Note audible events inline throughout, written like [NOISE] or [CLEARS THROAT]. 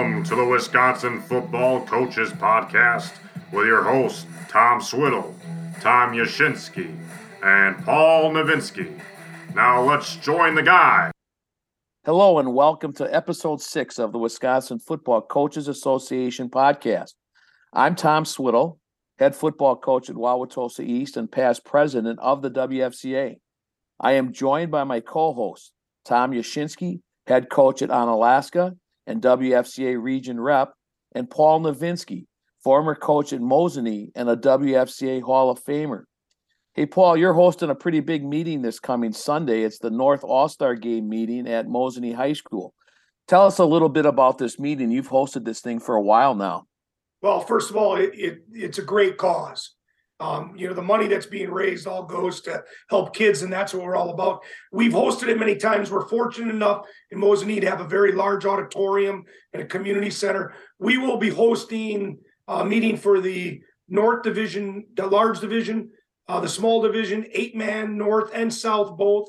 Welcome to the Wisconsin Football Coaches Podcast with your hosts, Tom Swiddle, Tom Yashinsky, and Paul Novinsky. Now let's join the guy. Hello, and welcome to episode six of the Wisconsin Football Coaches Association podcast. I'm Tom Swiddle, head football coach at Wauwatosa East and past president of the WFCA. I am joined by my co host, Tom Yashinsky, head coach at Onalaska and WFCA region rep, and Paul Novinsky, former coach at Mosinee and a WFCA Hall of Famer. Hey, Paul, you're hosting a pretty big meeting this coming Sunday. It's the North All Star Game meeting at Mosinee High School. Tell us a little bit about this meeting. You've hosted this thing for a while now. Well, first of all, it, it it's a great cause. Um, you know, the money that's being raised all goes to help kids, and that's what we're all about. We've hosted it many times. We're fortunate enough in Mosinee to have a very large auditorium and a community center. We will be hosting a meeting for the North Division, the large division, uh, the small division, eight man, North and South both.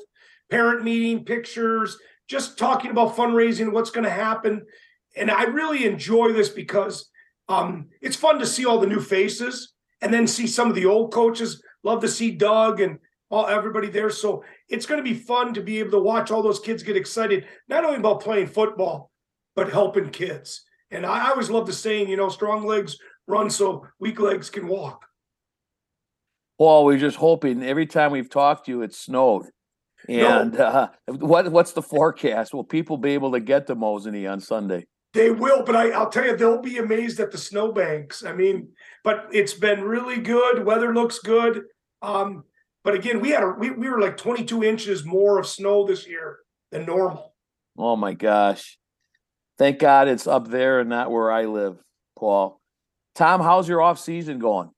Parent meeting, pictures, just talking about fundraising, what's going to happen. And I really enjoy this because um, it's fun to see all the new faces and then see some of the old coaches. Love to see Doug and all everybody there. So it's going to be fun to be able to watch all those kids get excited, not only about playing football, but helping kids. And I, I always love the saying, you know, strong legs run so weak legs can walk. Paul, we're just hoping every time we've talked to you, it snowed. And no. uh, what what's the forecast? Will people be able to get to Mosinee on Sunday? They will, but I, I'll tell you, they'll be amazed at the snowbanks. I mean, but it's been really good. Weather looks good. Um, but again, we had a we, we were like 22 inches more of snow this year than normal. Oh my gosh. Thank God it's up there and not where I live, Paul. Tom, how's your off season going?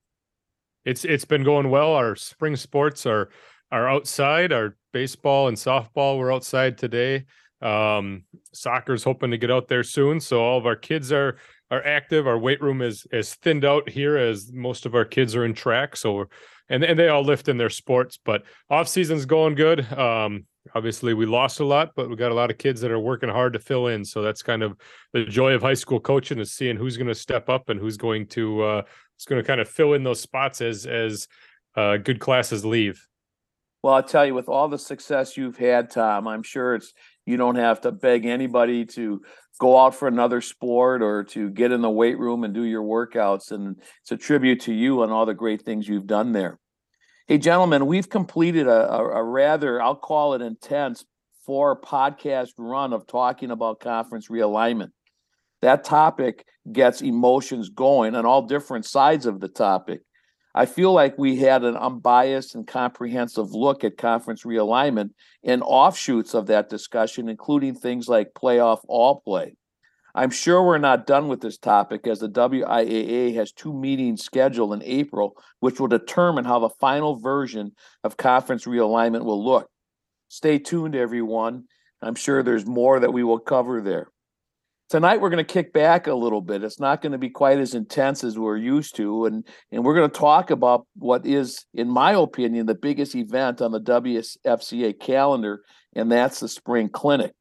It's it's been going well. Our spring sports are are outside. Our baseball and softball were outside today. Um, soccer's hoping to get out there soon, so all of our kids are are active. Our weight room is is thinned out here as most of our kids are in track. So, and and they all lift in their sports. But off season's going good. Um, obviously we lost a lot, but we got a lot of kids that are working hard to fill in. So that's kind of the joy of high school coaching is seeing who's going to step up and who's going to uh, who's going to kind of fill in those spots as as uh, good classes leave. Well, I'll tell you, with all the success you've had, Tom, I'm sure it's you don't have to beg anybody to go out for another sport or to get in the weight room and do your workouts. And it's a tribute to you and all the great things you've done there. Hey, gentlemen, we've completed a, a, a rather, I'll call it intense, four podcast run of talking about conference realignment. That topic gets emotions going on all different sides of the topic. I feel like we had an unbiased and comprehensive look at conference realignment and offshoots of that discussion, including things like playoff all play. I'm sure we're not done with this topic as the WIAA has two meetings scheduled in April, which will determine how the final version of conference realignment will look. Stay tuned, everyone. I'm sure there's more that we will cover there. Tonight we're going to kick back a little bit. It's not going to be quite as intense as we're used to, and and we're going to talk about what is, in my opinion, the biggest event on the WFCA calendar, and that's the spring clinic.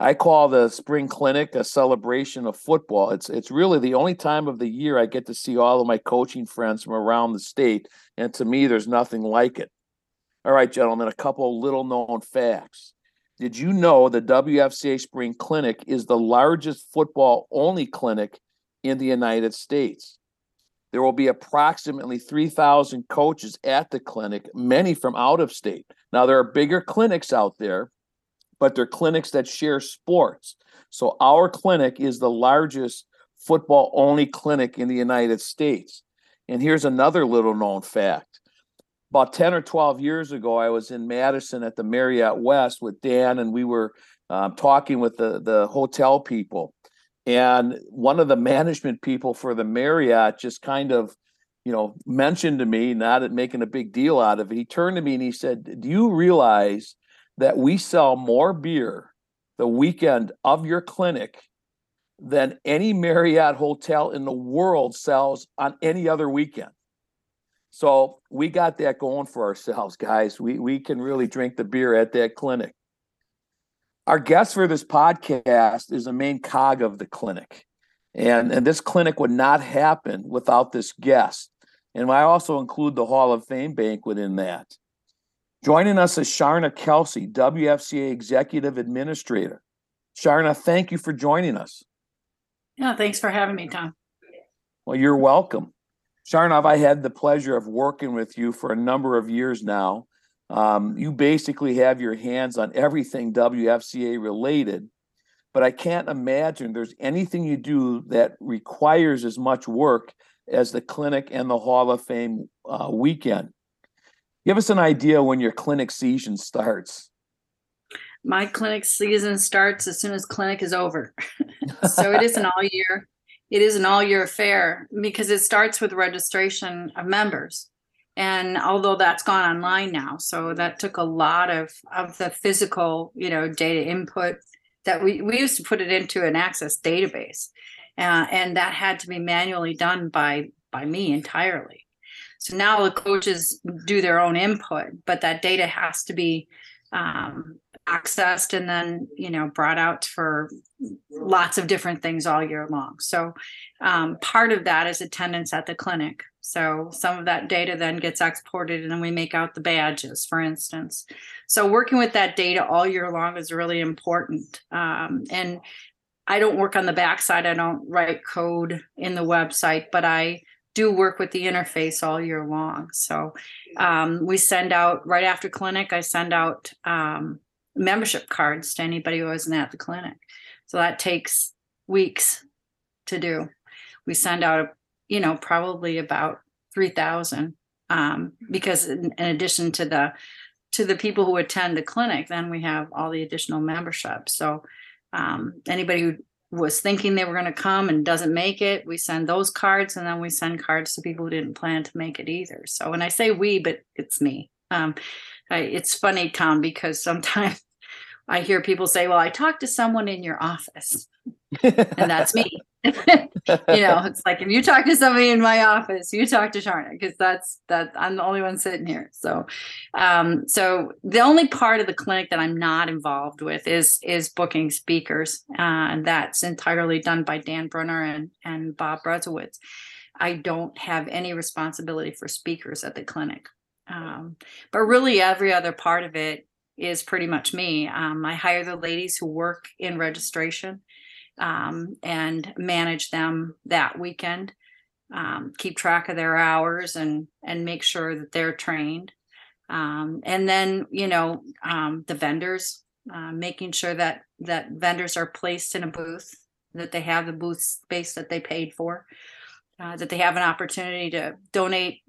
I call the spring clinic a celebration of football. It's it's really the only time of the year I get to see all of my coaching friends from around the state, and to me, there's nothing like it. All right, gentlemen, a couple little known facts. Did you know the WFCA Spring Clinic is the largest football only clinic in the United States? There will be approximately 3,000 coaches at the clinic, many from out of state. Now, there are bigger clinics out there, but they're clinics that share sports. So, our clinic is the largest football only clinic in the United States. And here's another little known fact about 10 or 12 years ago, I was in Madison at the Marriott West with Dan, and we were um, talking with the, the hotel people. And one of the management people for the Marriott just kind of, you know, mentioned to me, not making a big deal out of it. He turned to me and he said, Do you realize that we sell more beer the weekend of your clinic than any Marriott hotel in the world sells on any other weekend? So we got that going for ourselves, guys. We we can really drink the beer at that clinic. Our guest for this podcast is the main cog of the clinic. And, and this clinic would not happen without this guest. And I also include the Hall of Fame banquet in that. Joining us is Charna Kelsey, WFCA Executive Administrator. Charna, thank you for joining us. Yeah, thanks for having me, Tom. Well, you're welcome. Charna, I had the pleasure of working with you for a number of years now. Um, you basically have your hands on everything WFCA related, but I can't imagine there's anything you do that requires as much work as the clinic and the Hall of Fame uh, weekend. Give us an idea when your clinic season starts. My clinic season starts as soon as clinic is over. [LAUGHS] so it is an all year, it is an all year affair because it starts with registration of members. And although that's gone online now, so that took a lot of of the physical, you know, data input that we we used to put it into an access database, uh, and that had to be manually done by by me entirely. So now the coaches do their own input, but that data has to be um, accessed and then you know brought out for lots of different things all year long. So um, part of that is attendance at the clinic. So some of that data then gets exported and then we make out the badges, for instance. So working with that data all year long is really important. Um, and I don't work on the backside. I don't write code in the website, but I do work with the interface all year long. So um, we send out right after clinic. I send out um, membership cards to anybody who isn't at the clinic. So that takes weeks to do. We send out you know, probably about 3,000 um, because in, in, addition to the to the people who attend the clinic, then we have all the additional membership. So um, anybody who was thinking they were going to come and doesn't make it, we send those cards, and then we send cards to people who didn't plan to make it either. So when I say we, but it's me. Um, I, it's funny, Tom, because sometimes [LAUGHS] I hear people say, "Well, I talked to someone in your office," and that's me. [LAUGHS] you know, it's like if you talk to somebody in my office, you talk to Charna because that's that I'm the only one sitting here. So, um, so the only part of the clinic that I'm not involved with is is booking speakers, uh, and that's entirely done by Dan Brunner and and Bob Brezowitz. I don't have any responsibility for speakers at the clinic, um, but really every other part of it is pretty much me. Um, I hire the ladies who work in registration um, and manage them that weekend. Um, keep track of their hours and and make sure that they're trained. Um, and then you know um, the vendors, uh, making sure that that vendors are placed in a booth, that they have the booth space that they paid for, uh, that they have an opportunity to donate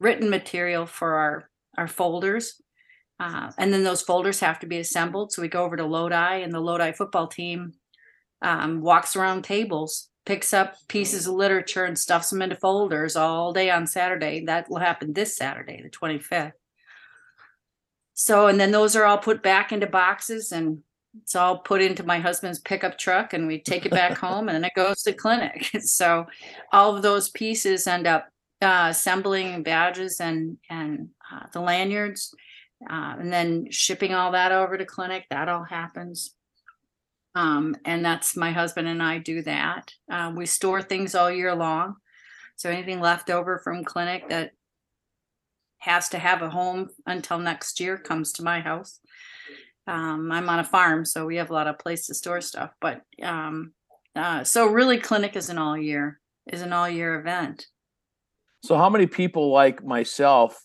written material for our our folders. Uh, and then those folders have to be assembled. So we go over to Lodi, and the Lodi football team um, walks around tables, picks up pieces of literature and stuffs them into folders all day on Saturday. That will happen this Saturday, the 25th. So, and then those are all put back into boxes and it's all put into my husband's pickup truck and we take it back [LAUGHS] home and then it goes to clinic. [LAUGHS] So all of those pieces end up uh, assembling badges and, and uh, the lanyards uh, and then shipping all that over to clinic. That all happens. Um, and that's my husband and I do that. Uh, we store things all year long. So anything left over from clinic that has to have a home until next year comes to my house. Um, I'm on a farm, so we have a lot of place to store stuff. But um, uh, so really, clinic is an all year is an all year event. So how many people like myself,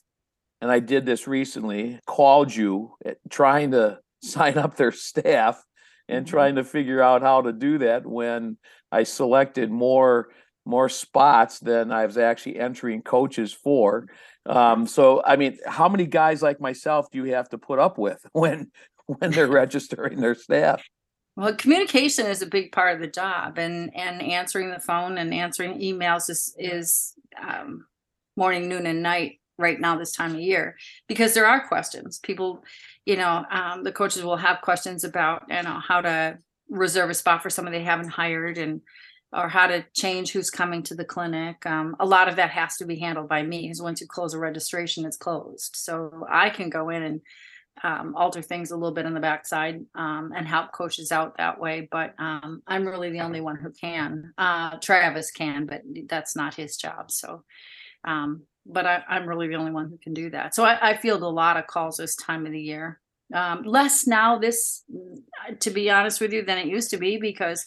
and I did this recently, called you eh, trying to [LAUGHS] sign up their staff and mm-hmm. trying to figure out how to do that when I selected more more spots than I was actually entering coaches for. Um, so I mean, how many guys like myself do you have to put up with [LAUGHS] when when they're registering their staff? Well, communication is a big part of the job, and and answering the phone and answering emails is is um, morning, noon, and night right now this time of year because there are questions. People you know, um, the coaches will have questions about, you know, how to reserve a spot for someone they haven't hired and or how to change who's coming to the clinic. Um, a lot of that has to be handled by me because once you close a registration, it's closed. So I can go in and um, alter things a little bit on the backside um, and help coaches out that way. But um, I'm really the only one who can. Uh, Travis can, but that's not his job. So, um, but I, I'm really the only one who can do that. So I, I field a lot of calls this time of the year. Um, less now, this, to be honest with you, than it used to be because,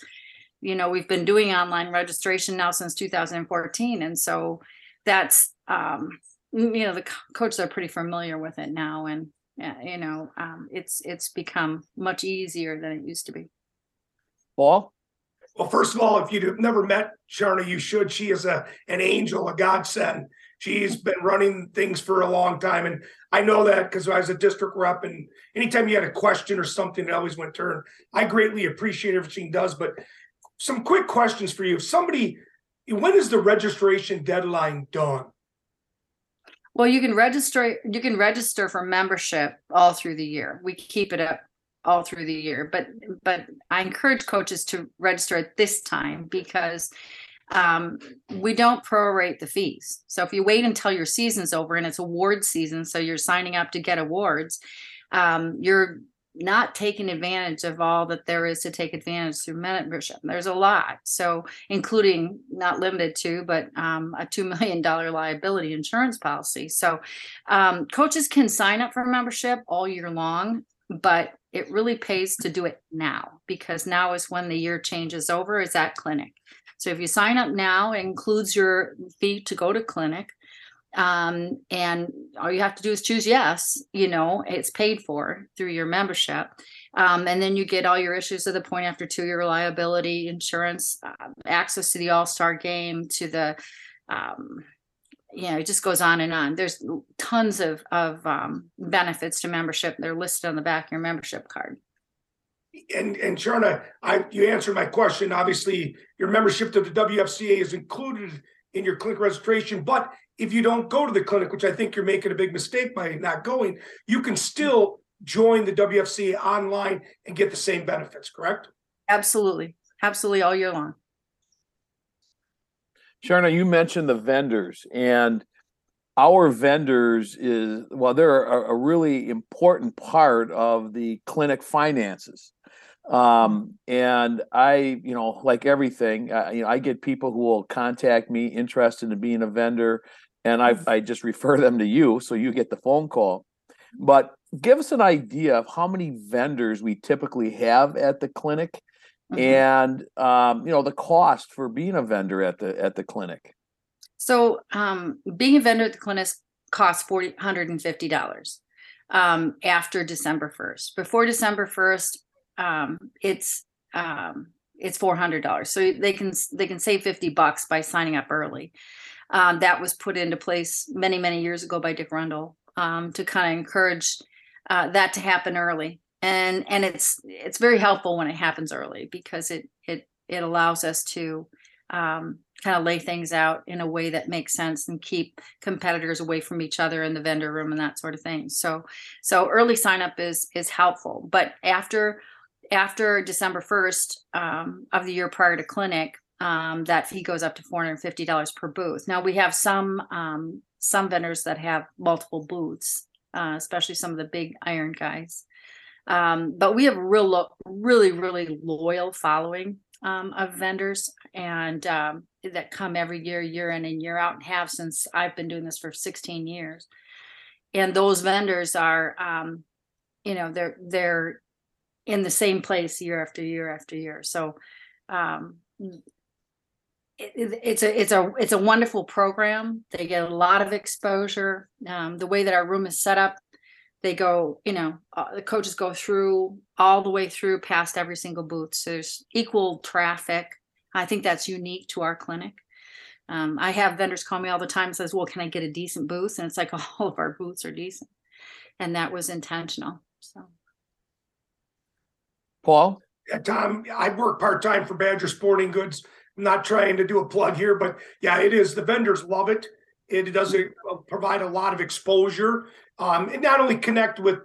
you know, we've been doing online registration now since 2014, and so that's um, you know the co- coaches are pretty familiar with it now, and yeah, you know, um, it's it's become much easier than it used to be. Paul? Well, first of all, if you've never met Charna, you should. She is a an angel, a godsend. She's been running things for a long time, and I know that because I was a district rep. And anytime you had a question or something, it always went to her. I greatly appreciate everything she does. But some quick questions for you. If somebody, when is the registration deadline done? Well, you can register you can register for membership all through the year. We keep it up all through the year, but but I encourage coaches to register at this time because um, we don't prorate the fees. So if you wait until your season's over and it's award season, so you're signing up to get awards, um, you're not taking advantage of all that there is to take advantage through membership. There's a lot, so including not limited to, but um, a two million dollar liability insurance policy. So um, coaches can sign up for membership all year long, but it really pays to do it now because now is when the year changes over. Is that clinic? So if you sign up now, it includes your fee to go to clinic. Um, and all you have to do is choose yes, you know, it's paid for through your membership. Um, and then you get all your issues of the point after two year liability insurance, uh, access to the all star game, to the, um, you know, it just goes on and on. There's tons of, of um, benefits to membership. They're listed on the back of your membership card and and Charna, I you answered my question. Obviously, your membership to the WFCA is included in your clinic registration, but if you don't go to the clinic, which I think you're making a big mistake by not going, you can still join the WFC online and get the same benefits, correct? Absolutely. Absolutely all year long. Charna, you mentioned the vendors and our vendors is well they're a, a really important part of the clinic finances um and i you know like everything uh, you know i get people who will contact me interested in being a vendor and i i just refer them to you so you get the phone call but give us an idea of how many vendors we typically have at the clinic mm-hmm. and um you know the cost for being a vendor at the at the clinic so um being a vendor at the clinic costs forty hundred and fifty dollars um after december 1st before december 1st um, it's um, it's four hundred dollars. So they can they can save fifty bucks by signing up early. Um, that was put into place many many years ago by Dick Rundle um, to kind of encourage uh, that to happen early. And and it's it's very helpful when it happens early because it it it allows us to um, kind of lay things out in a way that makes sense and keep competitors away from each other in the vendor room and that sort of thing. So so early sign up is is helpful. But after after December 1st um, of the year prior to clinic, um, that fee goes up to $450 per booth. Now we have some um, some vendors that have multiple booths, uh, especially some of the big iron guys. Um, but we have real, lo- really, really loyal following um, of vendors and um, that come every year, year in and year out, and have since I've been doing this for 16 years. And those vendors are, you know, they're they're in the same place year after year after year. So um, it, it's a it's a it's a wonderful program. They get a lot of exposure. Um, the way that our room is set up, they go you know uh, the coaches go through all the way through past every single booth. So there's equal traffic. I think that's unique to our clinic. Um, I have vendors call me all the time and says, "Well, can I get a decent booth?" And it's like [LAUGHS] all of our booths are decent, and that was intentional. So. Paul? Yeah, Tom, I work part time for Badger Sporting Goods. I'm not trying to do a plug here, but yeah, it is. The vendors love it. It does provide a lot of exposure um, and not only connect with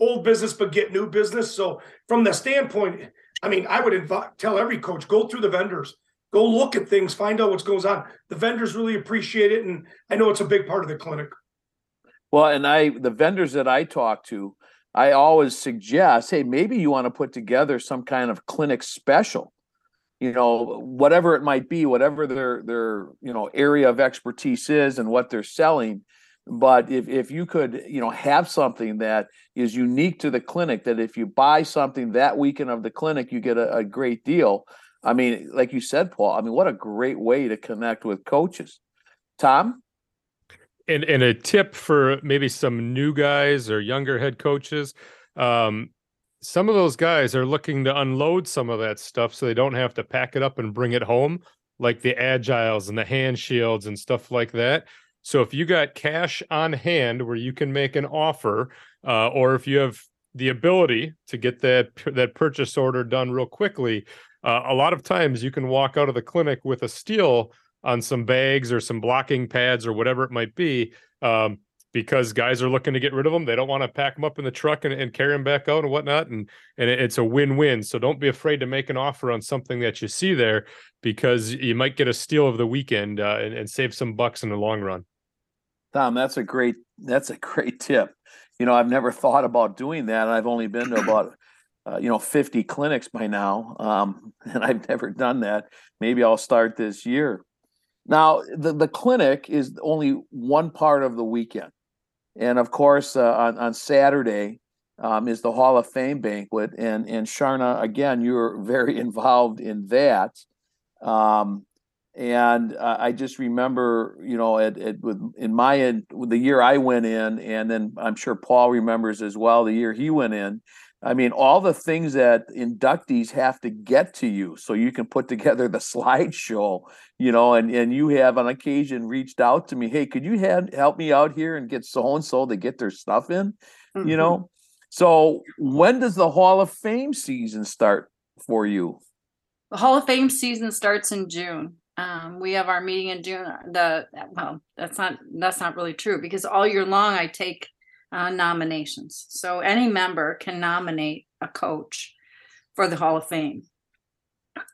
old business, but get new business. So, from the standpoint, I mean, I would invite, tell every coach go through the vendors, go look at things, find out what's goes on. The vendors really appreciate it, and I know it's a big part of the clinic. Well, and I the vendors that I talk to, I always suggest, hey, maybe you want to put together some kind of clinic special. You know, whatever it might be, whatever their their you know area of expertise is and what they're selling. But if if you could, you know, have something that is unique to the clinic, that if you buy something that weekend of the clinic, you get a, a great deal. I mean, like you said, Paul. I mean, what a great way to connect with coaches. Tom? And and a tip for maybe some new guys or younger head coaches. Um, some of those guys are looking to unload some of that stuff so they don't have to pack it up and bring it home, like the agiles and the hand shields and stuff like that. So if you got cash on hand where you can make an offer, uh, or if you have the ability to get that that purchase order done real quickly, uh, a lot of times you can walk out of the clinic with a steal on some bags or some blocking pads or whatever it might be um, because guys are looking to get rid of them. They don't want to pack them up in the truck and, and carry them back out and whatnot and and it's a win-win. So don't be afraid to make an offer on something that you see there because you might get a steal of the weekend uh, and, and save some bucks in the long run. Tom that's a great that's a great tip. You know i've never thought about doing that. I've only been to about uh, you know 50 clinics by now um, [LAUGHS] and i've never done that. Maybe i'll start this year. Now, the, the clinic is only one part of the weekend. And of course, uh, on, on Saturday um, is the Hall of Fame banquet. And, and Charna, again, you're very [LAUGHS] involved in that. Um, and uh, I just remember, you know, at, at with in my end, the year I went in, and then I'm sure Paul remembers as well the year he went in. I mean, all the things that inductees have to get to you so you can put together the [LAUGHS] slideshow, you know, and, and you have on occasion reached out to me, hey, could you had, help me out here and get so and so to get their stuff in, mm-hmm. you know? So when does the Hall of Fame season start for you? The Hall of Fame season starts in June. Um, we have our meeting in June. The well, that's not that's not really true because all year long I take uh, nominations. So any member can nominate a coach for the Hall of Fame.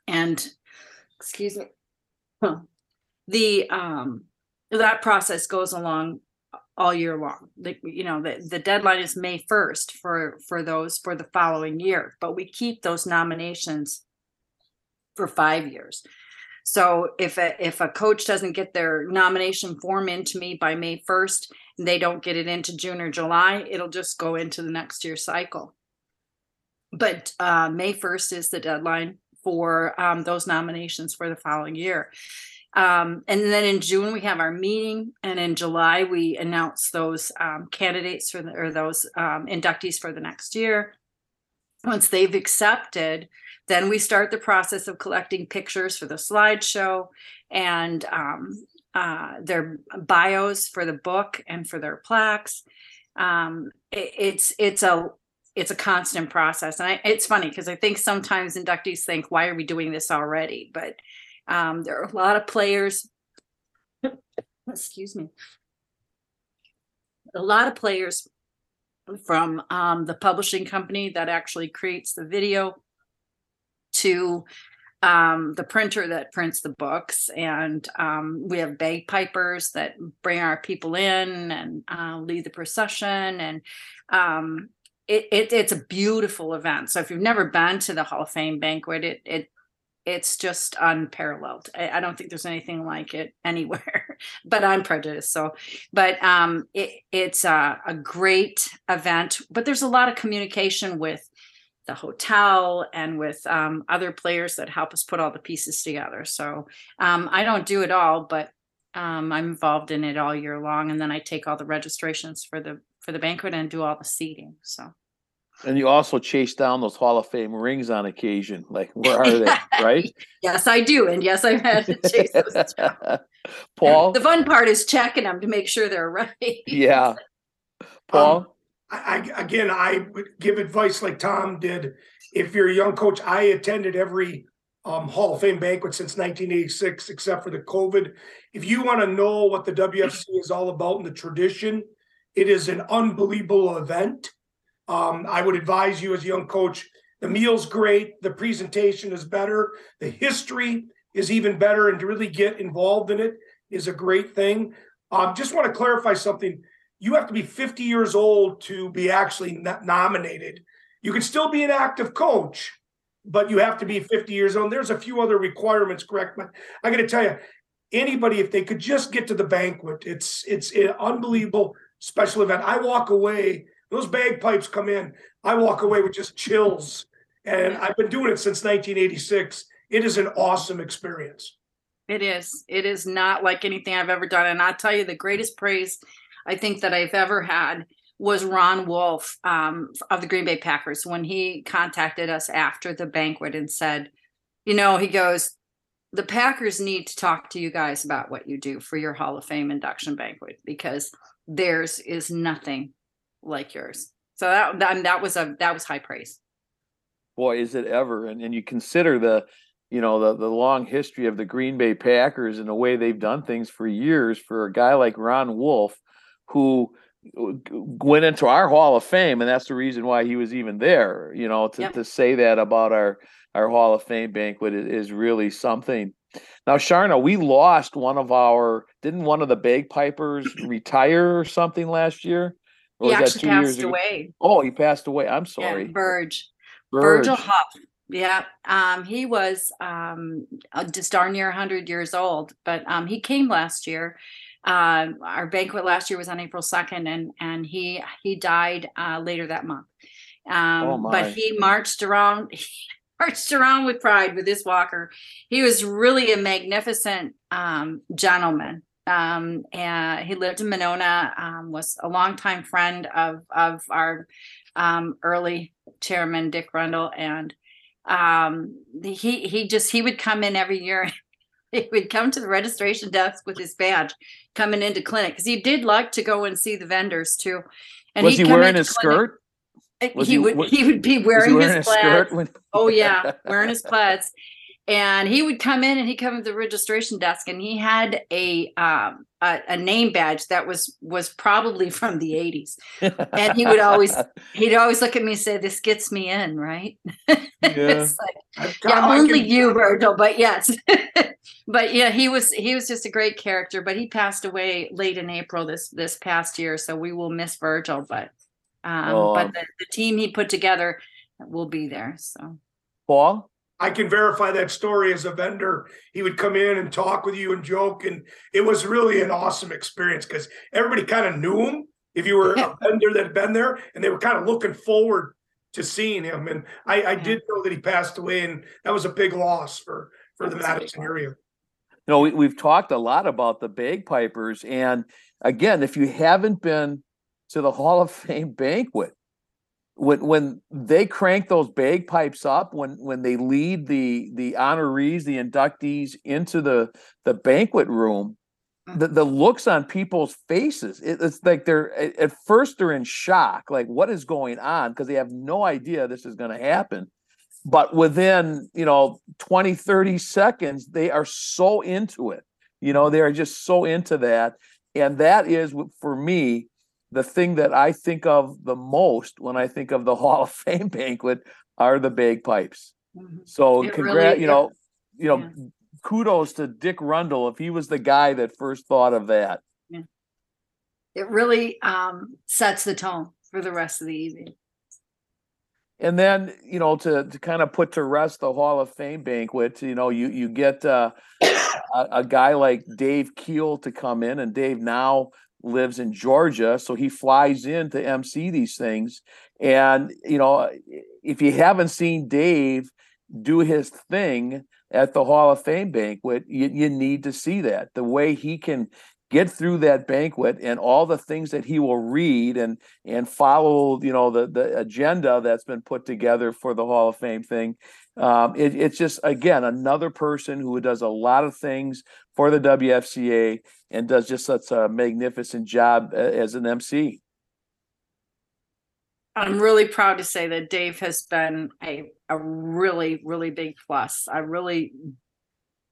And excuse me, the um, that process goes along all year long. The, you know, the, the deadline is May 1st for for those for the following year, but we keep those nominations for five years. So if a if a coach doesn't get their nomination form into me by May 1st, and they don't get it into June or July, it'll just go into the next year cycle. But uh, May 1st is the deadline for um, those nominations for the following year. Um, and then in June we have our meeting, and in July we announce those um, candidates for the, or those um, inductees for the next year. Once they've accepted, then we start the process of collecting pictures for the slideshow and um, uh, their bios for the book and for their plaques. Um, it, it's it's a it's a constant process, and I, it's funny because I think sometimes inductees think, "Why are we doing this already?" But um, there are a lot of players. [LAUGHS] excuse me. A lot of players from um, the publishing company that actually creates the video to um, the printer that prints the books, and um, we have bagpipers that bring our people in and uh, lead the procession, and um, it, it, it's a beautiful event. So if you've never been to the Hall of Fame banquet, it it it's just unparalleled. I, I don't think there's anything like it [LAUGHS] anywhere. but I'm prejudiced, so but um, it, it's a, a great event. But there's a lot of communication with the hotel and with um, other players that help us put all the pieces together. So um, I don't do it all, but um, I'm involved in it all year long, and then I take all the registrations for the for the banquet and do all the seating. So. And you also chase down those Hall of Fame rings on occasion. Like, where are they? [LAUGHS] right? Yes, I do, and yes, I've had to chase those. [LAUGHS] Paul. The fun part is checking them to make sure they're [LAUGHS] right. Yeah. Paul. I, I, again, I would give advice like Tom did. If you're a young coach, I attended every um, Hall of Fame banquet since 1986, except for the COVID. If you want to know what the WFC is all about and the tradition, it is an unbelievable event. Um, I would advise you as a young coach, the meal's great, the presentation is better, the history is even better, and to really get involved in it is a great thing. Um, just want to clarify something you have to be 50 years old to be actually nominated. You can still be an active coach, but you have to be 50 years old. There's a few other requirements, correct? But I got to tell you, anybody, if they could just get to the banquet, it's it's an unbelievable special event. I walk away, those bagpipes come in, I walk away with just chills. And I've been doing it since 1986. It is an awesome experience. It is. It is not like anything I've ever done. And I'll tell you the greatest praise I think that I've ever had was Ron Wolf um, of the Green Bay Packers when he contacted us after the banquet and said, you know, he goes, the Packers need to talk to you guys about what you do for your Hall of Fame induction banquet because theirs is nothing like yours. So that that, that was a that was high praise. Boy, is it ever! And and you consider the you know the the long history of the Green Bay Packers and the way they've done things for years for a guy like Ron Wolf, who went into our Hall of Fame, and that's the reason why he was even there. You know, to, yep. to say that about our our Hall of Fame banquet is, is really something. Now, Charna, we lost one of our didn't one of the bagpipers [CLEARS THROAT] retire or something last year? Or he actually passed away. Oh, he passed away. I'm sorry. Yeah, Burge. Burge. Virgil Huff. Yeah. Um, he was um, just darn near 100 years old, but um, he came last year uh, our banquet last year was on April 2nd, and and he he died uh, later that month. Um, oh but he marched around. [LAUGHS] He marched around with pride with his walker. He was really a magnificent um, gentleman. Um, and he lived in Monona. Um, was a longtime friend of of our um, early chairman Dick Rundle, and um, he he just he would come in every year [LAUGHS] [LAUGHS] he would come to the registration desk with his badge coming into clinic because he did like to go and see the vendors too. And was he wearing his skirt? Was he, he would what, he would be wearing, wearing his plaids. When... oh yeah, [LAUGHS] wearing his plaids. And he would come in and he'd come to the registration desk and he had a um a, a name badge that was was probably [LAUGHS] from the 80s. and he would always [LAUGHS] he'd always look at me and say, This gets me in, right? [LAUGHS] Yeah, like, yeah only you, Virgil, but yes. but yeah, he was he was just a great character. But he passed away late in April this this past year, so we will miss Virgil. But um, oh, but the, the team he put together will be there. So Paul. I can verify that story as a vendor. He would come in and talk with you and joke, and it was really an awesome experience because everybody kind of knew him if you were a vendor that had been there, and they were kind of looking forward to seeing him. And I, I did know that he passed away, and that was a big loss for for the Madison area you know, we, we've talked a lot about the bagpipers. And again, if you haven't been to the Hall of Fame banquet, when when they crank those bagpipes up, when when they lead the the honorees, the inductees into the the banquet room, the, the looks on people's faces, it, it's like they're at first they're in shock, like what is going on? Because they have no idea this is going to happen. But within you know 20 30 seconds they are so into it. You know they are just so into that. And that is for me the thing that i think of the most when i think of the [LAUGHS] hall of fame banquet are the bagpipes mm-hmm. so congrats really, you know you know yeah. kudos to dick rundle if he was the guy that first thought of that yeah. it really um, sets the tone for the rest of the evening and then you know to to kind of put to rest the Hall of Fame banquet, you know you you get uh, [COUGHS] a, a, guy like Dave Keel to come in, and Dave now lives in Georgia, so he flies in to MC these things. And you know if you haven't seen Dave do his thing at the Hall of Fame banquet, you, you need to see that the way he can get through that banquet and all the things that he will read and and follow you know the the agenda that's been put together for the hall of fame thing um, it, it's just again another person who does a lot of things for the wfca and does just such a magnificent job as an mc i'm really proud to say that dave has been a, a really really big plus i really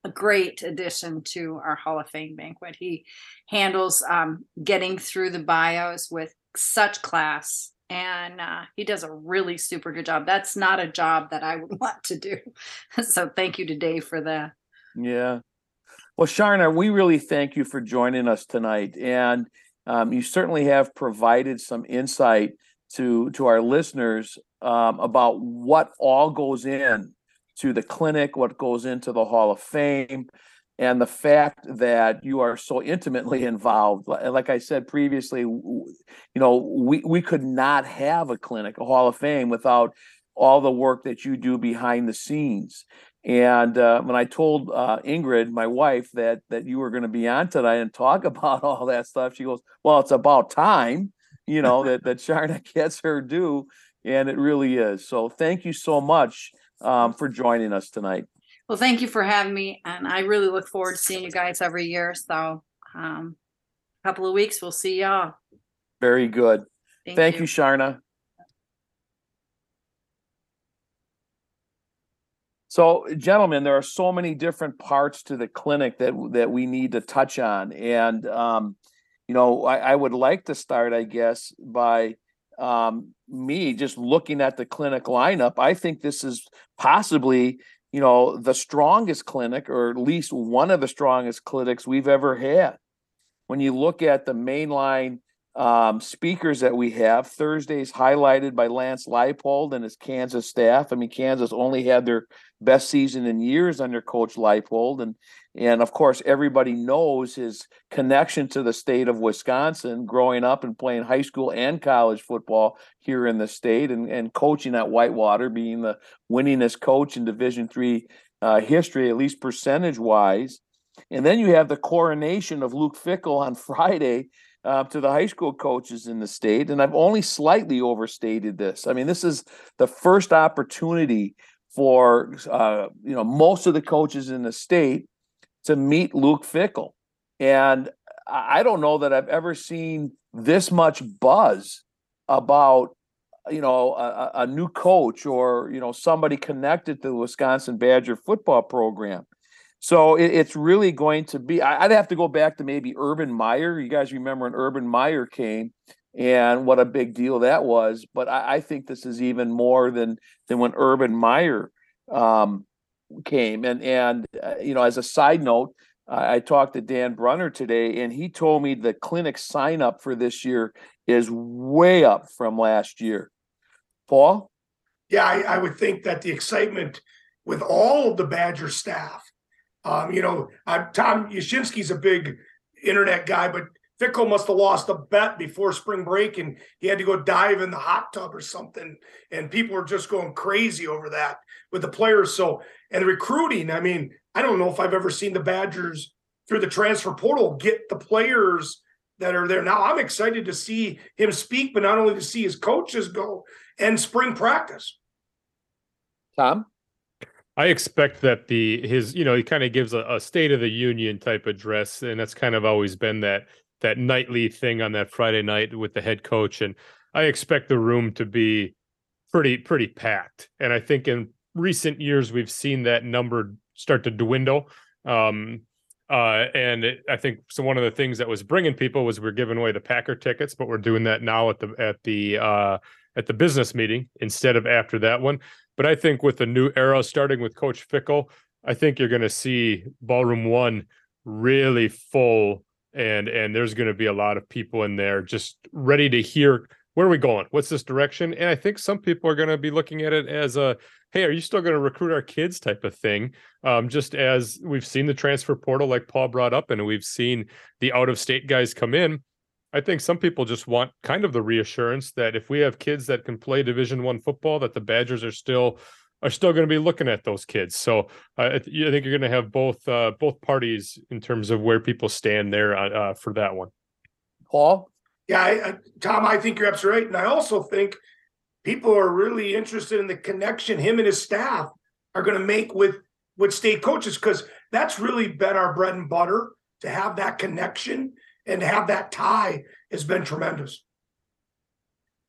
a great addition to our Hall of Fame banquet. He handles um, getting through the bios with such class and uh, he does a really super good job. That's not a job that I would [LAUGHS] want to do. so thank you to Dave for that. Yeah. Well, Charna, we really thank you for joining us tonight. And um, you certainly have provided some insight to to our listeners um, about what all goes in to the clinic, what goes into the Hall of Fame, and the fact that you are so intimately involved. Like I said previously, you know, we we could not have a clinic, a Hall of Fame, without all the work that you do behind the scenes. And uh, when I told uh, Ingrid, my wife, that that you were going to be on tonight and talk [LAUGHS] about all that stuff, she goes, "Well, it's about time." you know that that Charna [LAUGHS] gets her due, and it really is. So thank you so much um, for joining us tonight. Well, thank you for having me, and I really look forward to seeing you guys every year. So, um, a couple of weeks, we'll see y'all. Very good. Thank, thank you. you, Charna. So, gentlemen, there are so many different parts to the clinic that that we need to touch on, and um, you know, I, I would like to start, I guess, by um, me just looking at the clinic lineup. I think this is possibly, you know, the strongest clinic, or at least one of the strongest clinics we've ever had. When you look at the mainline um, speakers that we have. Thursdays highlighted by Lance Leipold and his Kansas staff. I mean, Kansas only had their best season in years under Coach Leipold, and and of course everybody knows his connection to the state of Wisconsin, growing up and playing high school and college football here in the state, and and coaching at Whitewater, being the winningest coach in Division three uh, history, at least percentage wise. And then you have the coronation of Luke Fickell on [LAUGHS] Friday uh, to the high school coaches in the state, and I've only slightly overstated this. I mean, this is the first opportunity for uh, you know most of the coaches in the state to meet Luke Fickell, and I don't know that I've ever seen this much buzz about you know a, a new coach or you know somebody connected to the Wisconsin Badger football program. So it, it's really going to be. I, would have to go back to maybe Urban Meyer. You guys remember when Urban Meyer came and what a big deal that was. But I, I think this is even more than than when Urban Meyer um, came. And and uh, you know, as a side note, I, I talked to Dan Brunner today, and he told me the clinic sign up for this year is way up from last year. Paul. Yeah, I, I would think that the excitement with all of the Badger staff um, you know, uh, Tom Yashinsky's a big internet guy, but Fickell must have lost a bet before spring break and he had to go dive in the hot tub or something. And people were just going crazy over that with the players. So, and recruiting, I mean, I don't know if I've ever seen the Badgers through the transfer portal get the players that are there. Now, I'm excited to see him speak, but not only to see his coaches go and spring practice. Tom? I expect that the his you know he kind of gives a, a, State of the Union type address, and that's kind of always been that that nightly thing on that Friday night with the head coach, and I expect the room to be pretty pretty packed. And I think in recent years we've seen that number start to dwindle. Um, uh, and it, I think so. One of the things that was bringing people was we're giving away the Packer tickets, but we're doing that now at the at the uh, at the business meeting instead of after that one. But I think with the new era, starting with Coach Fickell, I think you're going to see Ballroom One really full, and and there's going to be a lot of people in there just ready to hear where are we going, what's this direction, and I think some people are going to be looking at it as a hey, are you still going to recruit our kids type of thing? Um, just as we've seen the transfer portal, like Paul brought up, and we've seen the out of state guys come in. I think some people just want kind of the reassurance that if we have kids that can play Division One football, that the Badgers are still are still going to be looking at those kids. So uh, I think you're going to have both uh, both parties in terms of where people stand there uh, uh for that one. Paul, yeah, I, I, Tom, I think you're absolutely right, and I also think people are really interested in the connection him and his staff are going to make with with state coaches because that's really been our bread and butter to have that connection and have that tie has been tremendous.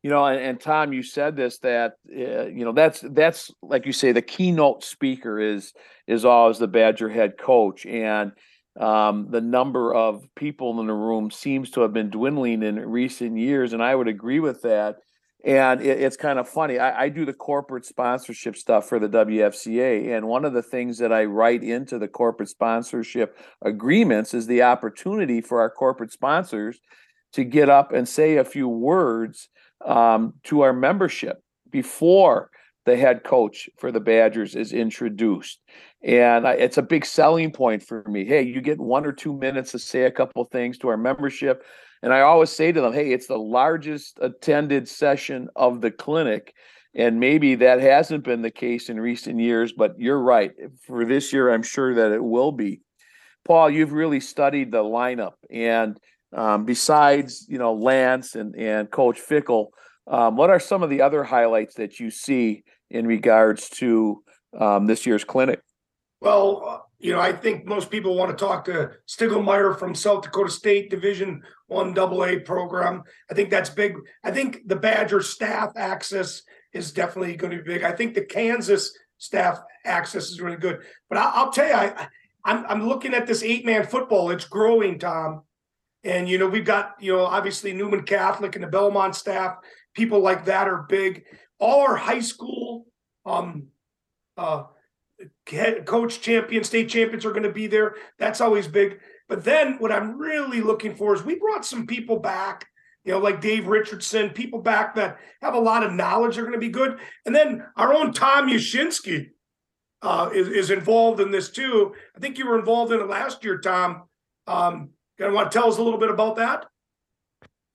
You know, and, and Tom, you said this that uh, you know that's that's like you say the keynote speaker is is always the Badger head coach, and um, the number of people in the room seems to have been dwindling in recent years, and I would agree with that and it, it's kind of funny. I, I, do the corporate sponsorship stuff for the WFCA, and one of the things that I write into the corporate sponsorship agreements is the opportunity for our corporate sponsors to get up and say a few words um, to our membership before the head coach for the Badgers is introduced. And I, it's a big selling point for me. Hey, you get one or two minutes to say a couple things to our membership. And I always say to them, hey, it's the largest attended session of the clinic. And maybe that hasn't been the case in recent years, but you're right. For this year, I'm sure that it will be. Paul, you've really studied the lineup. And um, besides, you know, Lance and, and Coach Fickell, um, what are some of the other highlights that you see in regards to um, this year's clinic? Well, you know, I think most people want to talk to Stiegelmeier from South Dakota State Division One Double A program. I think that's big. I think the Badger staff access is definitely going to be big. I think the Kansas staff access is really good. But I, will tell you, I, I'm I'm looking at this eight man football. It's growing, Tom. And you know, we've got you know obviously Newman Catholic and the Belmont staff. People like that are big. All our high school um, uh, coach champion, state champions are going to be there. That's always big. But then what I'm really looking for is we brought some people back, you know, like Dave Richardson, people back that have a lot of knowledge are going to be good. And then our own Tom Yashinsky uh, is, is involved in this too. I think you were involved in it last year, Tom. Um, you want to tell us a little bit about that?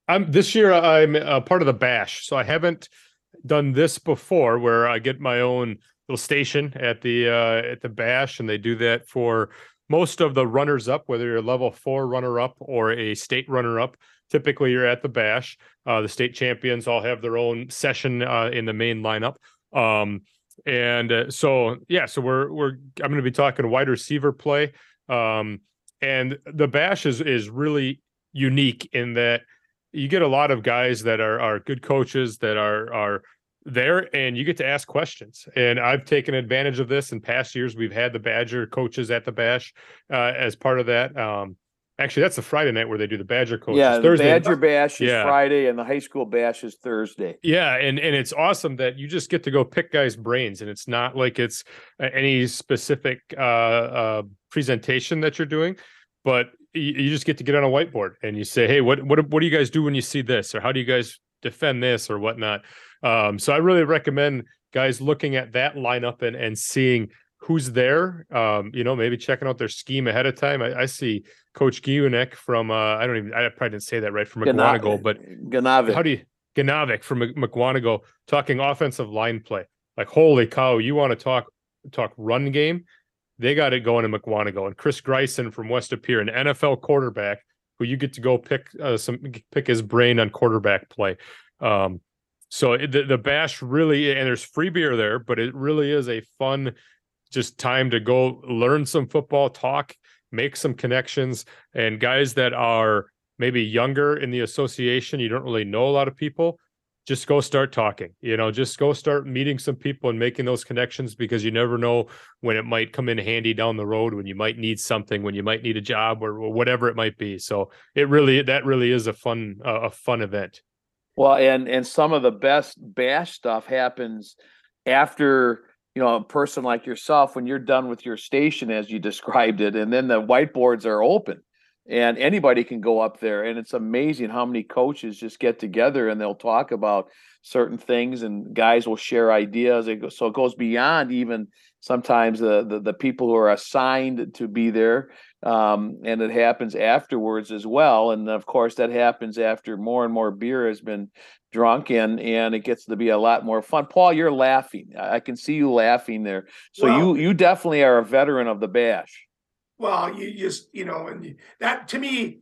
I'm this year. I'm part of the bash, so I haven't done this before, where I get my own little station at the uh, at the bash, and they do that for most of the runners up, whether you're a level four runner up or a state runner up. Typically, you're at the bash. Uh, the state champions all have their own session uh, in the main lineup. Um, and uh, so, yeah, so we're we're I'm going to be talking wide receiver play. Um, and the bash is is really unique in that you get a lot of guys that are are good coaches that are are there and you get to ask questions. And I've taken advantage of this in past years. We've had the Badger coaches at the Bash uh, as part of that. Um, actually, that's the Friday night where they do the Badger coaches. Yeah, the Thursday. Badger Bash is yeah. Friday, and the high school Bash is Thursday. Yeah, and and it's awesome that you just get to go pick guys' brains, and it's not like it's any specific uh, uh, presentation that you're doing, but you just get to get on a whiteboard and you say, "Hey, what what what do you guys do when you see this, or how do you guys defend this, or whatnot?" Um, so I really recommend guys looking at that lineup and and seeing who's there. Um, you know, maybe checking out their scheme ahead of time. I, I see Coach Giunek from uh, I don't even I probably didn't say that right from Mukwonago, but Ganavik. How do you Ganavik from Mukwonago talking offensive line play? Like, holy cow, you want to talk talk run game? They got it going in Mukwonago. And Chris Greisen from West De Pere, an NFL quarterback who you get to go pick uh, some pick his brain on quarterback play. Um, so the the bash really and there's free beer there, but it really is a fun just time to go learn some football, talk, make some connections, and guys that are maybe younger in the association, you don't really know a lot of people, just go start talking. You know, just go start meeting some people and making those connections because you never know when it might come in handy down the road, when you might need something, when you might need a job or, or whatever it might be. So it really that really is a fun uh, a fun event. Well, and and some of the best bash stuff happens after you know a person like yourself when you're done with your station as you described it, and then the whiteboards are open, and anybody can go up there, and it's amazing how many coaches just get together and they'll talk about certain things, and guys will share ideas. So it goes beyond even sometimes the, the the people who are assigned to be there um, and it happens afterwards as well. And of course, that happens after more and more beer has been drunk, and and it gets to be a lot more fun. Paul, you're laughing. I can see you laughing there. So well, you you definitely are a veteran of the bash. Well, you just you know, and that to me,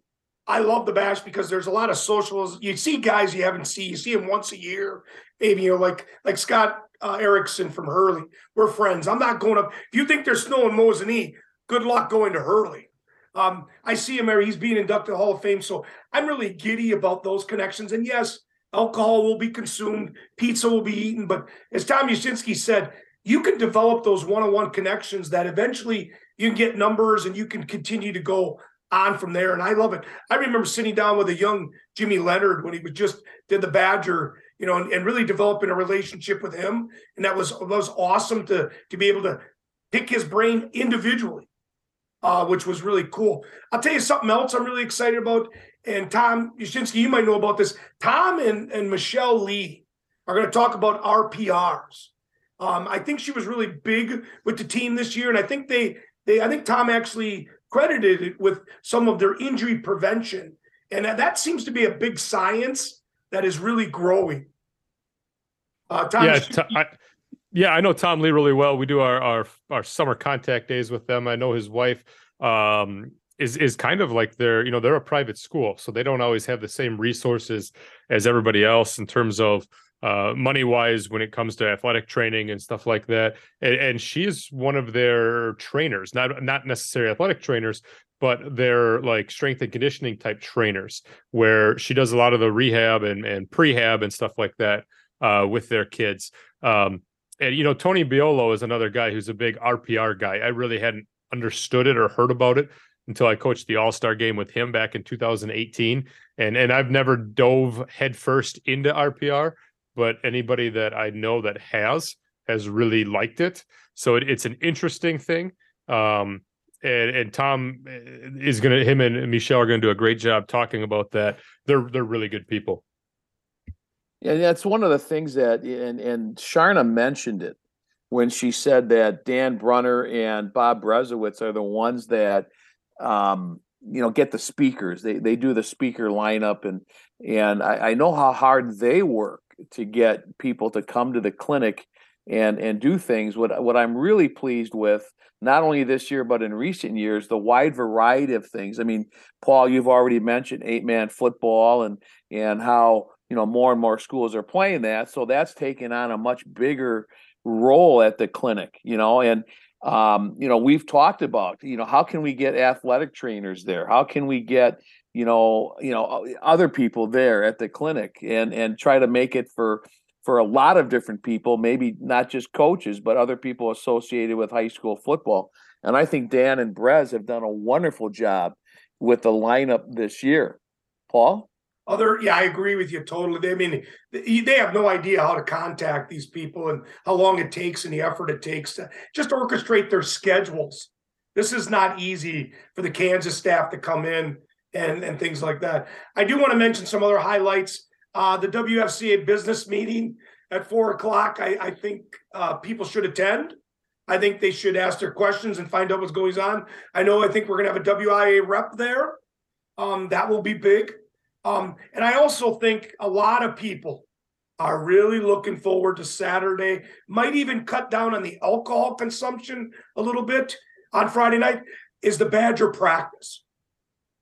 I love the bash because there's a lot of socials. You see guys you haven't seen. You see them once a year, maybe you know, like like Scott uh, Erickson from Hurley. We're friends. I'm not going up. If you think there's snow in Mosinee, good luck going to Hurley. Um, I see him there. He's being inducted Hall of Fame. So I'm really giddy about those connections. And yes, alcohol will be consumed, pizza will be eaten. But as Tom Yashinsky said, you can develop those one-on-one connections that eventually you can get numbers and you can continue to go on from there. And I love it. I remember sitting down with a young Jimmy Leonhard when he was just did the Badger, you know, and, and really developing a relationship with him. And that was that was awesome to to be able to pick his brain individually uh, which was really cool. I'll tell you something else I'm really excited about and Tom Yashinsky, you might know about this. Tom and, and Michelle Lee are going to talk about RPRs. Um, I think she was really big with the team this year, and I think they they I think Tom actually credited it with some of their injury prevention, and that, that seems to be a big science that is really growing. Uh, Tom, yeah, t- I, yeah, I know Tom Lee really well. We do our our our summer contact days with them. I know his wife um, is is kind of like they're you know they're a private school, so they don't always have the same resources as everybody else in terms of uh, money wise when it comes to athletic training and stuff like that. And, and she's one of their trainers, not not necessarily athletic trainers, but they're like strength and conditioning type trainers, where she does a lot of the rehab and and prehab and stuff like that uh, with their kids. Um, and you know, Tony Biolo is another guy who's a big RPR guy. I really hadn't understood it or heard about it until I coached the All Star game with him back in 2018, and and I've never dove headfirst into RPR but anybody that I know that has has really liked it. So it, it's an interesting thing. Um, and, and Tom eh, is gonna him and Michelle are gonna do a great job talking about that. They're they're really good people. Yeah, that's one of the things that and and Charna mentioned it when she said that Dan Brunner and Bob Brezowitz are the ones that um, you know get the speakers. They they do the speaker lineup and and I, I know how hard they work to get people to come to the clinic and and do things. What what I'm really pleased with, not only this year but in recent years, the wide variety of things. I mean, Paul, you've already mentioned eight man football and and how you know more and more schools are playing that, so that's taken on a much bigger role at the clinic. You know, and um, you know we've talked about you know how can we get athletic trainers there? How can we get you know you know other people there at the clinic and and try to make it for for a lot of different people maybe not just coaches but other people associated with high school football and i think dan and brez have done a wonderful job with the lineup this year paul other yeah i agree with you totally i mean they have no idea how to contact these people and how long it takes and the effort it takes to just orchestrate their schedules this is not easy for the kansas staff to come in and, and things like that. I do want to mention some other highlights. Uh, the WFCA business meeting at four o'clock. I, I think uh, people should attend. I think they should ask their questions and find out what's going on. I know. I think we're going to have a WIAA rep there. Um, that will be big. Um, and I also think a lot of people are really looking forward to Saturday. Might even cut down on the alcohol consumption a little bit on Friday night. Is the Badger practice?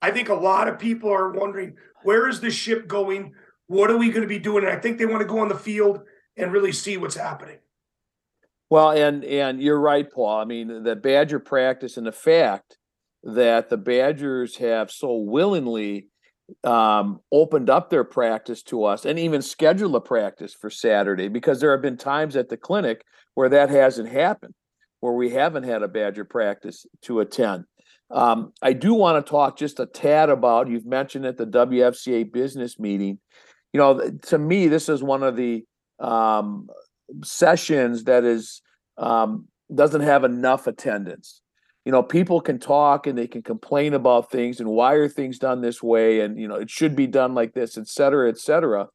I think a lot of people are wondering where is this ship going? What are we going to be doing? And I think they want to go on the field and really see what's happening. Well, and and you're right, Paul. I mean, the Badger practice and the fact that the Badgers have so willingly um, opened up their practice to us and even scheduled a practice for Saturday because there have been times at the clinic where that hasn't happened, where we haven't had a Badger practice to attend. Um, I do want to talk just a tad about you've mentioned at the WFCA business meeting. You know, to me, this is one of the um, sessions that is um, doesn't have enough attendance. You know, people can talk and they can complain about things and why are things done this way and you know it should be done like this, et cetera, et cetera.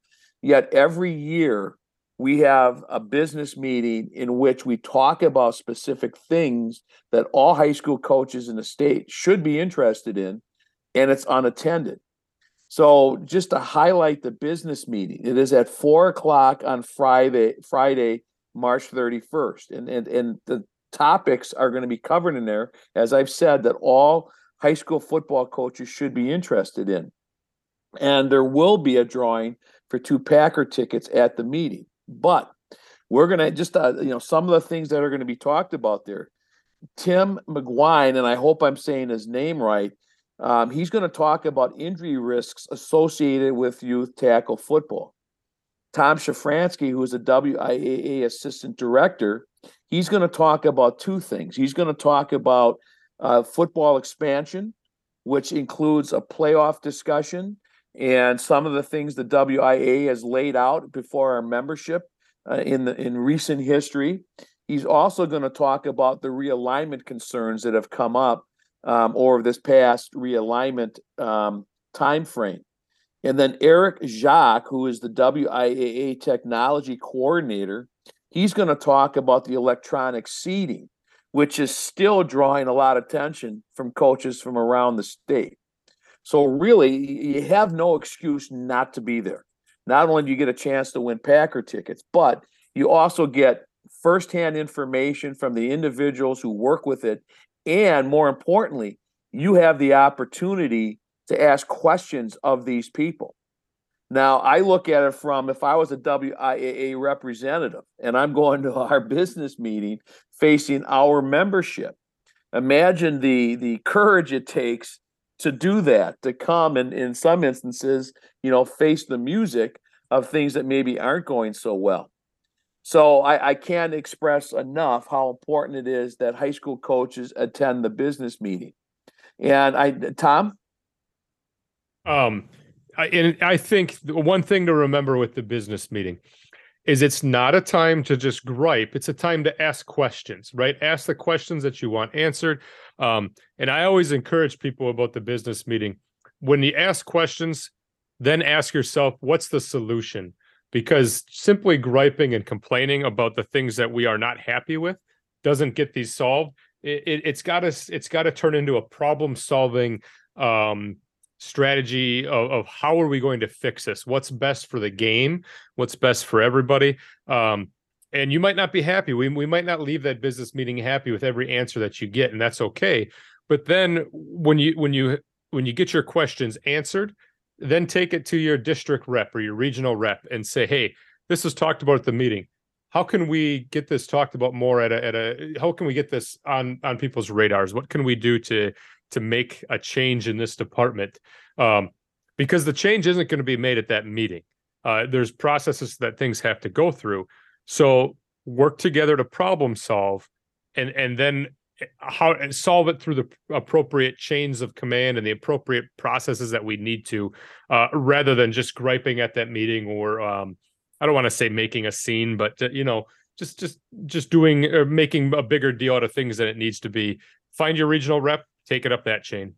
Yet every year we have a business meeting in which we talk about specific things that all high school coaches in the state should be interested in, and it's unattended. So, just to highlight the business meeting, it is at four o'clock on Friday, Friday, March 31st. And, and, and the topics are going to be covered in there, as I've said, that all high school football coaches should be interested in. And there will be a drawing for two Packer tickets at the meeting. But we're going to just, uh, you know, some of the things that are going to be talked about there. Tim McGuine, and I hope I'm saying his name right, um, he's going to talk about injury risks associated with youth tackle football. Tom Shafranski, who is a WIAA assistant director, he's going to talk about two things. He's going to talk about uh, football expansion, which includes a playoff discussion and some of the things the WIAA has laid out before our membership uh, in the in recent history. He's also going to talk about the realignment concerns that have come up um, over this past realignment um, time frame. And then Eric Jacques, who is the WIAA technology coordinator, he's going to talk about the electronic seeding, which is still drawing a lot of attention from coaches from around the state. So really, you have no excuse not to be there. Not only do you get a chance to win Packer tickets, but you also get firsthand information from the individuals who work with it. And more importantly, you have the opportunity to ask questions of these people. Now, I look at it from if I was a WIAA representative and I'm going to our business meeting facing our membership, imagine the the courage it takes to do that, to come and in some instances, you know, face the music of things that maybe aren't going so well. So I, I can't express enough how important it is that high school coaches attend the business meeting. And I, Tom. Um, I, and I think one thing to remember with the business meeting is it's not a time to just gripe. It's a time to ask questions, right? Ask the questions that you want answered. Um, and I always encourage people about the business meeting when you ask questions, then ask yourself, what's the solution? because simply griping and complaining about the things that we are not happy with doesn't get these solved. It, has got to it's got to turn into a problem solving um, strategy of, of, how are we going to fix this? What's best for the game? What's best for everybody? Um, and you might not be happy. We we might not leave that business meeting happy with every answer that you get, and that's okay. But then when you when you when you get your questions answered, then take it to your district rep or your regional rep and say, hey, this was talked about at the meeting. How can we get this talked about more at a at a how can we get this on on people's radars? What can we do to to make a change in this department? Um, because the change isn't going to be made at that meeting. Uh, there's processes that things have to go through. So work together to problem solve and and then how solve it through the appropriate chains of command and the appropriate processes that we need to uh, rather than just griping at that meeting or um, i don't want to say making a scene but uh, you know just just just doing or making a bigger deal out of things than it needs to be find your regional rep take it up that chain.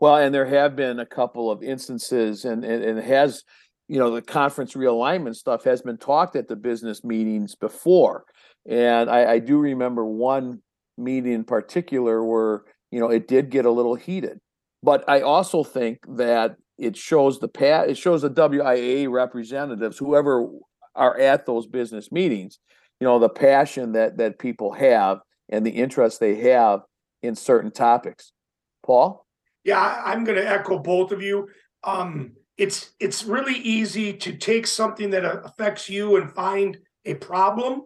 Well and there have been a couple of instances and and, and has you know the conference realignment stuff has been talked at the business meetings before. And I, I do remember one meeting in particular where you know it did get a little heated. But i also think that it shows the pat it shows the WIAA representatives whoever are at those business meetings you know the passion that that people have and the interest they have in certain topics paul yeah i'm going to echo both of you um it's it's really easy to take something that affects you and find a problem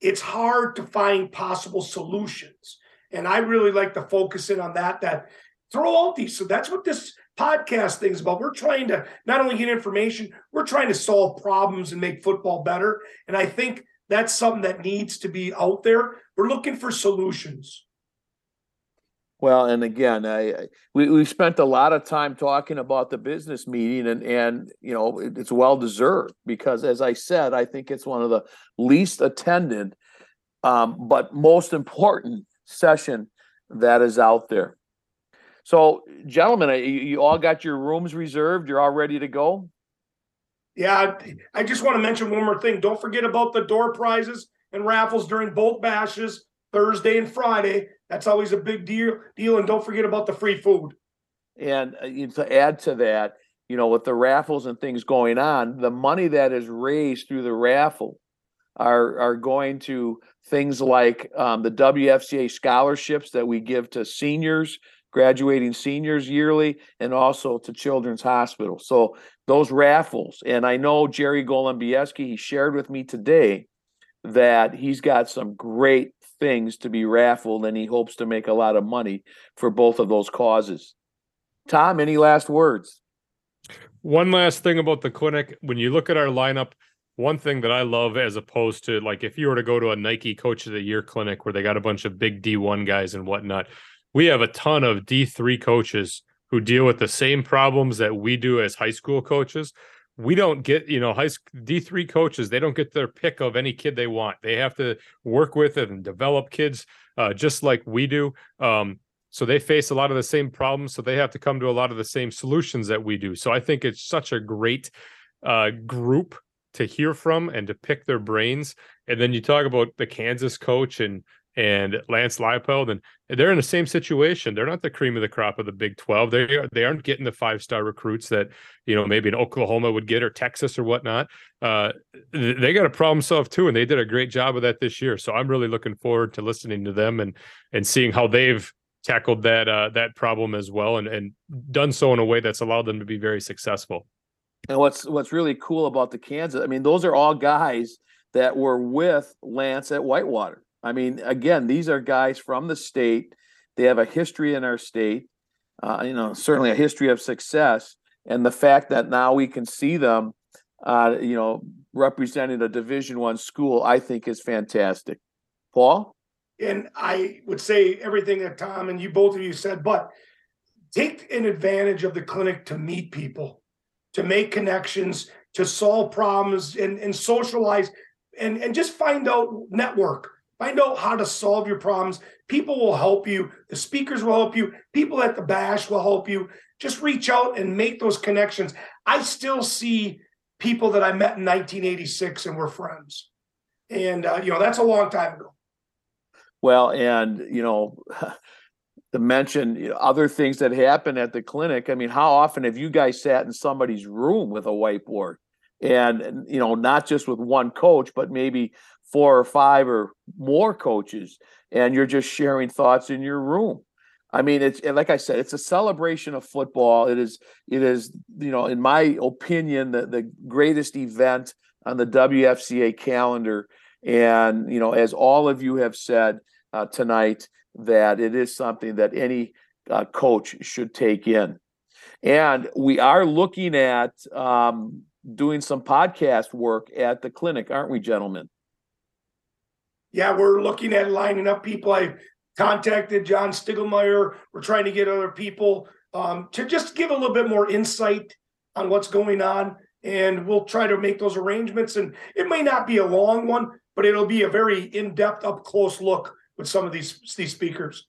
it's hard to find possible solutions. And I really like to focus in on that, that throw out these. So that's what this podcast thing is about. We're trying to not only get information, we're trying to solve problems and make football better. And I think that's something that needs to be out there. We're looking for solutions. Well, and again, I, we we spent a lot of time talking about the business meeting, and and you know it, it's well deserved because, as I said, I think it's one of the least attended, um, but most important session that is out there. So, gentlemen, you, you all got your rooms reserved. You're all ready to go. Yeah, I just want to mention one more thing. Don't forget about the door prizes and raffles during both bashes, Thursday and Friday. That's always a big deal. Deal, and don't forget about the free food. And uh, to add to that, you know, with the raffles and things going on, the money that is raised through the raffle are are going to things like um, the WFCA scholarships that we give to seniors, graduating seniors yearly, and also to Children's Hospital. So those raffles, and I know Jerry Golombieski, he shared with me today that he's got some great things to be raffled, and he hopes to make a lot of money for both of those causes. Tom, any last words? One last thing about the clinic. When you look at our lineup, one thing that I love as opposed to like if you were to go to a Nike Coach of the Year clinic where they got a bunch of big D1 guys and whatnot, we have a ton of D3 coaches who deal with the same problems that we do as high school coaches we don't get you know high d3 coaches they don't get their pick of any kid they want they have to work with and develop kids uh, just like we do um, So they face a lot of the same problems. So they have to come to a lot of the same solutions that we do. So I think it's such a great uh, group to hear from and to pick their brains. And then you talk about the Kansas coach and and Lance Leipold, and they're in the same situation. They're not the cream of the crop of the Big Twelve. They are, they aren't getting the five star recruits that you know maybe an Oklahoma would get or Texas or whatnot. Uh, they got a problem solved too, and they did a great job of that this year. So I'm really looking forward to listening to them and and seeing how they've tackled that uh, that problem as well, and and done so in a way that's allowed them to be very successful. And what's what's really cool about the Kansas, I mean, those are all guys that were with Lance at Whitewater. I mean, again, these are guys from the state. They have a history in our state, uh, you know, certainly a history of success. And the fact that now we can see them, uh, you know, representing a Division One school, I think is fantastic. Paul, and I would say everything that Tom and you both of you said, but take an advantage of the clinic to meet people, to make connections, to solve problems, and and socialize, and and just find out network Find out how to solve your problems. People will help you. The speakers will help you. People at the bash will help you. Just reach out and make those connections. I still see people that I met in 1986 and we're friends. And, uh, you know, that's a long time ago. Well, and, you know, [LAUGHS] to mention you know, other things that happen at the clinic. I mean, how often have you guys sat in somebody's room with a whiteboard? And, you know, not just with one coach, but maybe four or five or more coaches and you're just sharing thoughts in your room. I mean it's like i said it's a celebration of football. It is it is you know in my opinion the, the greatest event on the wfca calendar. And you know as all of you have said uh, tonight that it is something that any uh, coach should take in. And we are looking at um, doing some podcast work at the clinic aren't we gentlemen yeah, we're looking at lining up people. I contacted John Stiegelmeier. We're trying to get other people um, to just give a little bit more insight on what's going on. And we'll try to make those arrangements. And it may not be a long one, but it'll be a very in-depth, up close look with some of these these speakers.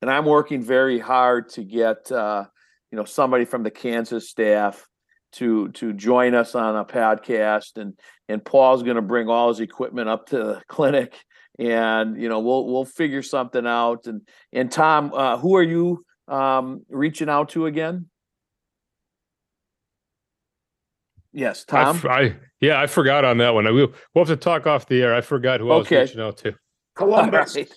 And I'm working very hard to get uh, you know somebody from the Kansas staff to to join us on a podcast and and Paul's going to bring all his equipment up to the clinic and you know we'll we'll figure something out and and Tom uh, who are you um, reaching out to again Yes, Tom. I, I, yeah, I forgot on that one. I will. We'll have to talk off the air. I forgot who okay. I was reaching out to. Columbus. Right.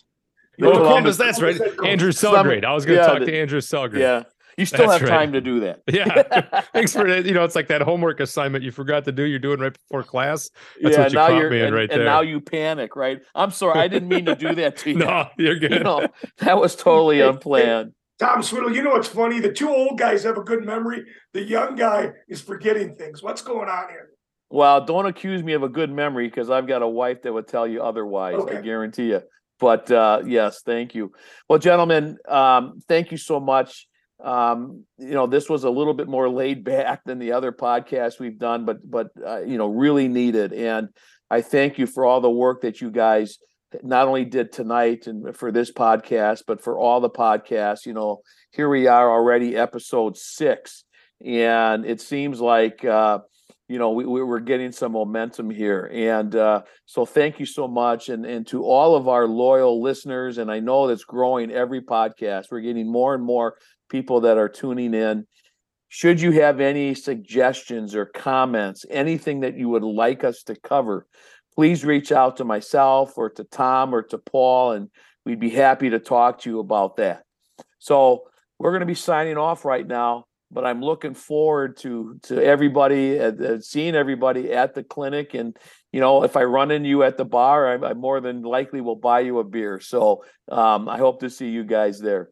Oh, Columbus. That's right. Andrew Selgrade. I was going to yeah, talk to Andrew Selgrade. Yeah. You still That's have right. time to do that. [LAUGHS] yeah. [LAUGHS] Thanks for it. You know, it's like that homework assignment you forgot to do. You're doing right before class. That's yeah, what you now caught me in right there. and there. now you panic, right? I'm sorry. I didn't mean to do that to [LAUGHS] you. no, you're good. You know, that was totally unplanned. Tom Swiddle, you know what's funny? The two old guys have a good memory. The young guy is forgetting things. What's going on here? Well, don't accuse me of a good memory because I've got a wife that would tell you otherwise. Okay. I guarantee you. But uh, yes, thank you. Well, gentlemen, um, thank you so much. Um, you know, this was a little bit more laid back than the other podcasts we've done, but but uh, you know, really needed. And I thank you for all the work that you guys not only did tonight and for this podcast, but for all the podcasts. You know, here we are already, episode six, and it seems like uh, you know we, we are getting some momentum here. And uh, so, thank you so much, and and to all of our loyal listeners. And I know that's growing every podcast. We're getting more and more people that are tuning in. Should you have any suggestions or comments, anything that you would like us to cover, please reach out to myself or to Tom or to Paul, and we'd be happy to talk to you about that. So we're going to be signing off right now, but I'm looking forward to to everybody, uh, seeing everybody at the clinic, and you know, if I run into you at the bar, I, I more than likely will buy you a beer. So um, I hope to see you guys there.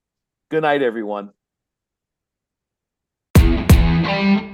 Good night, everyone. Thank you.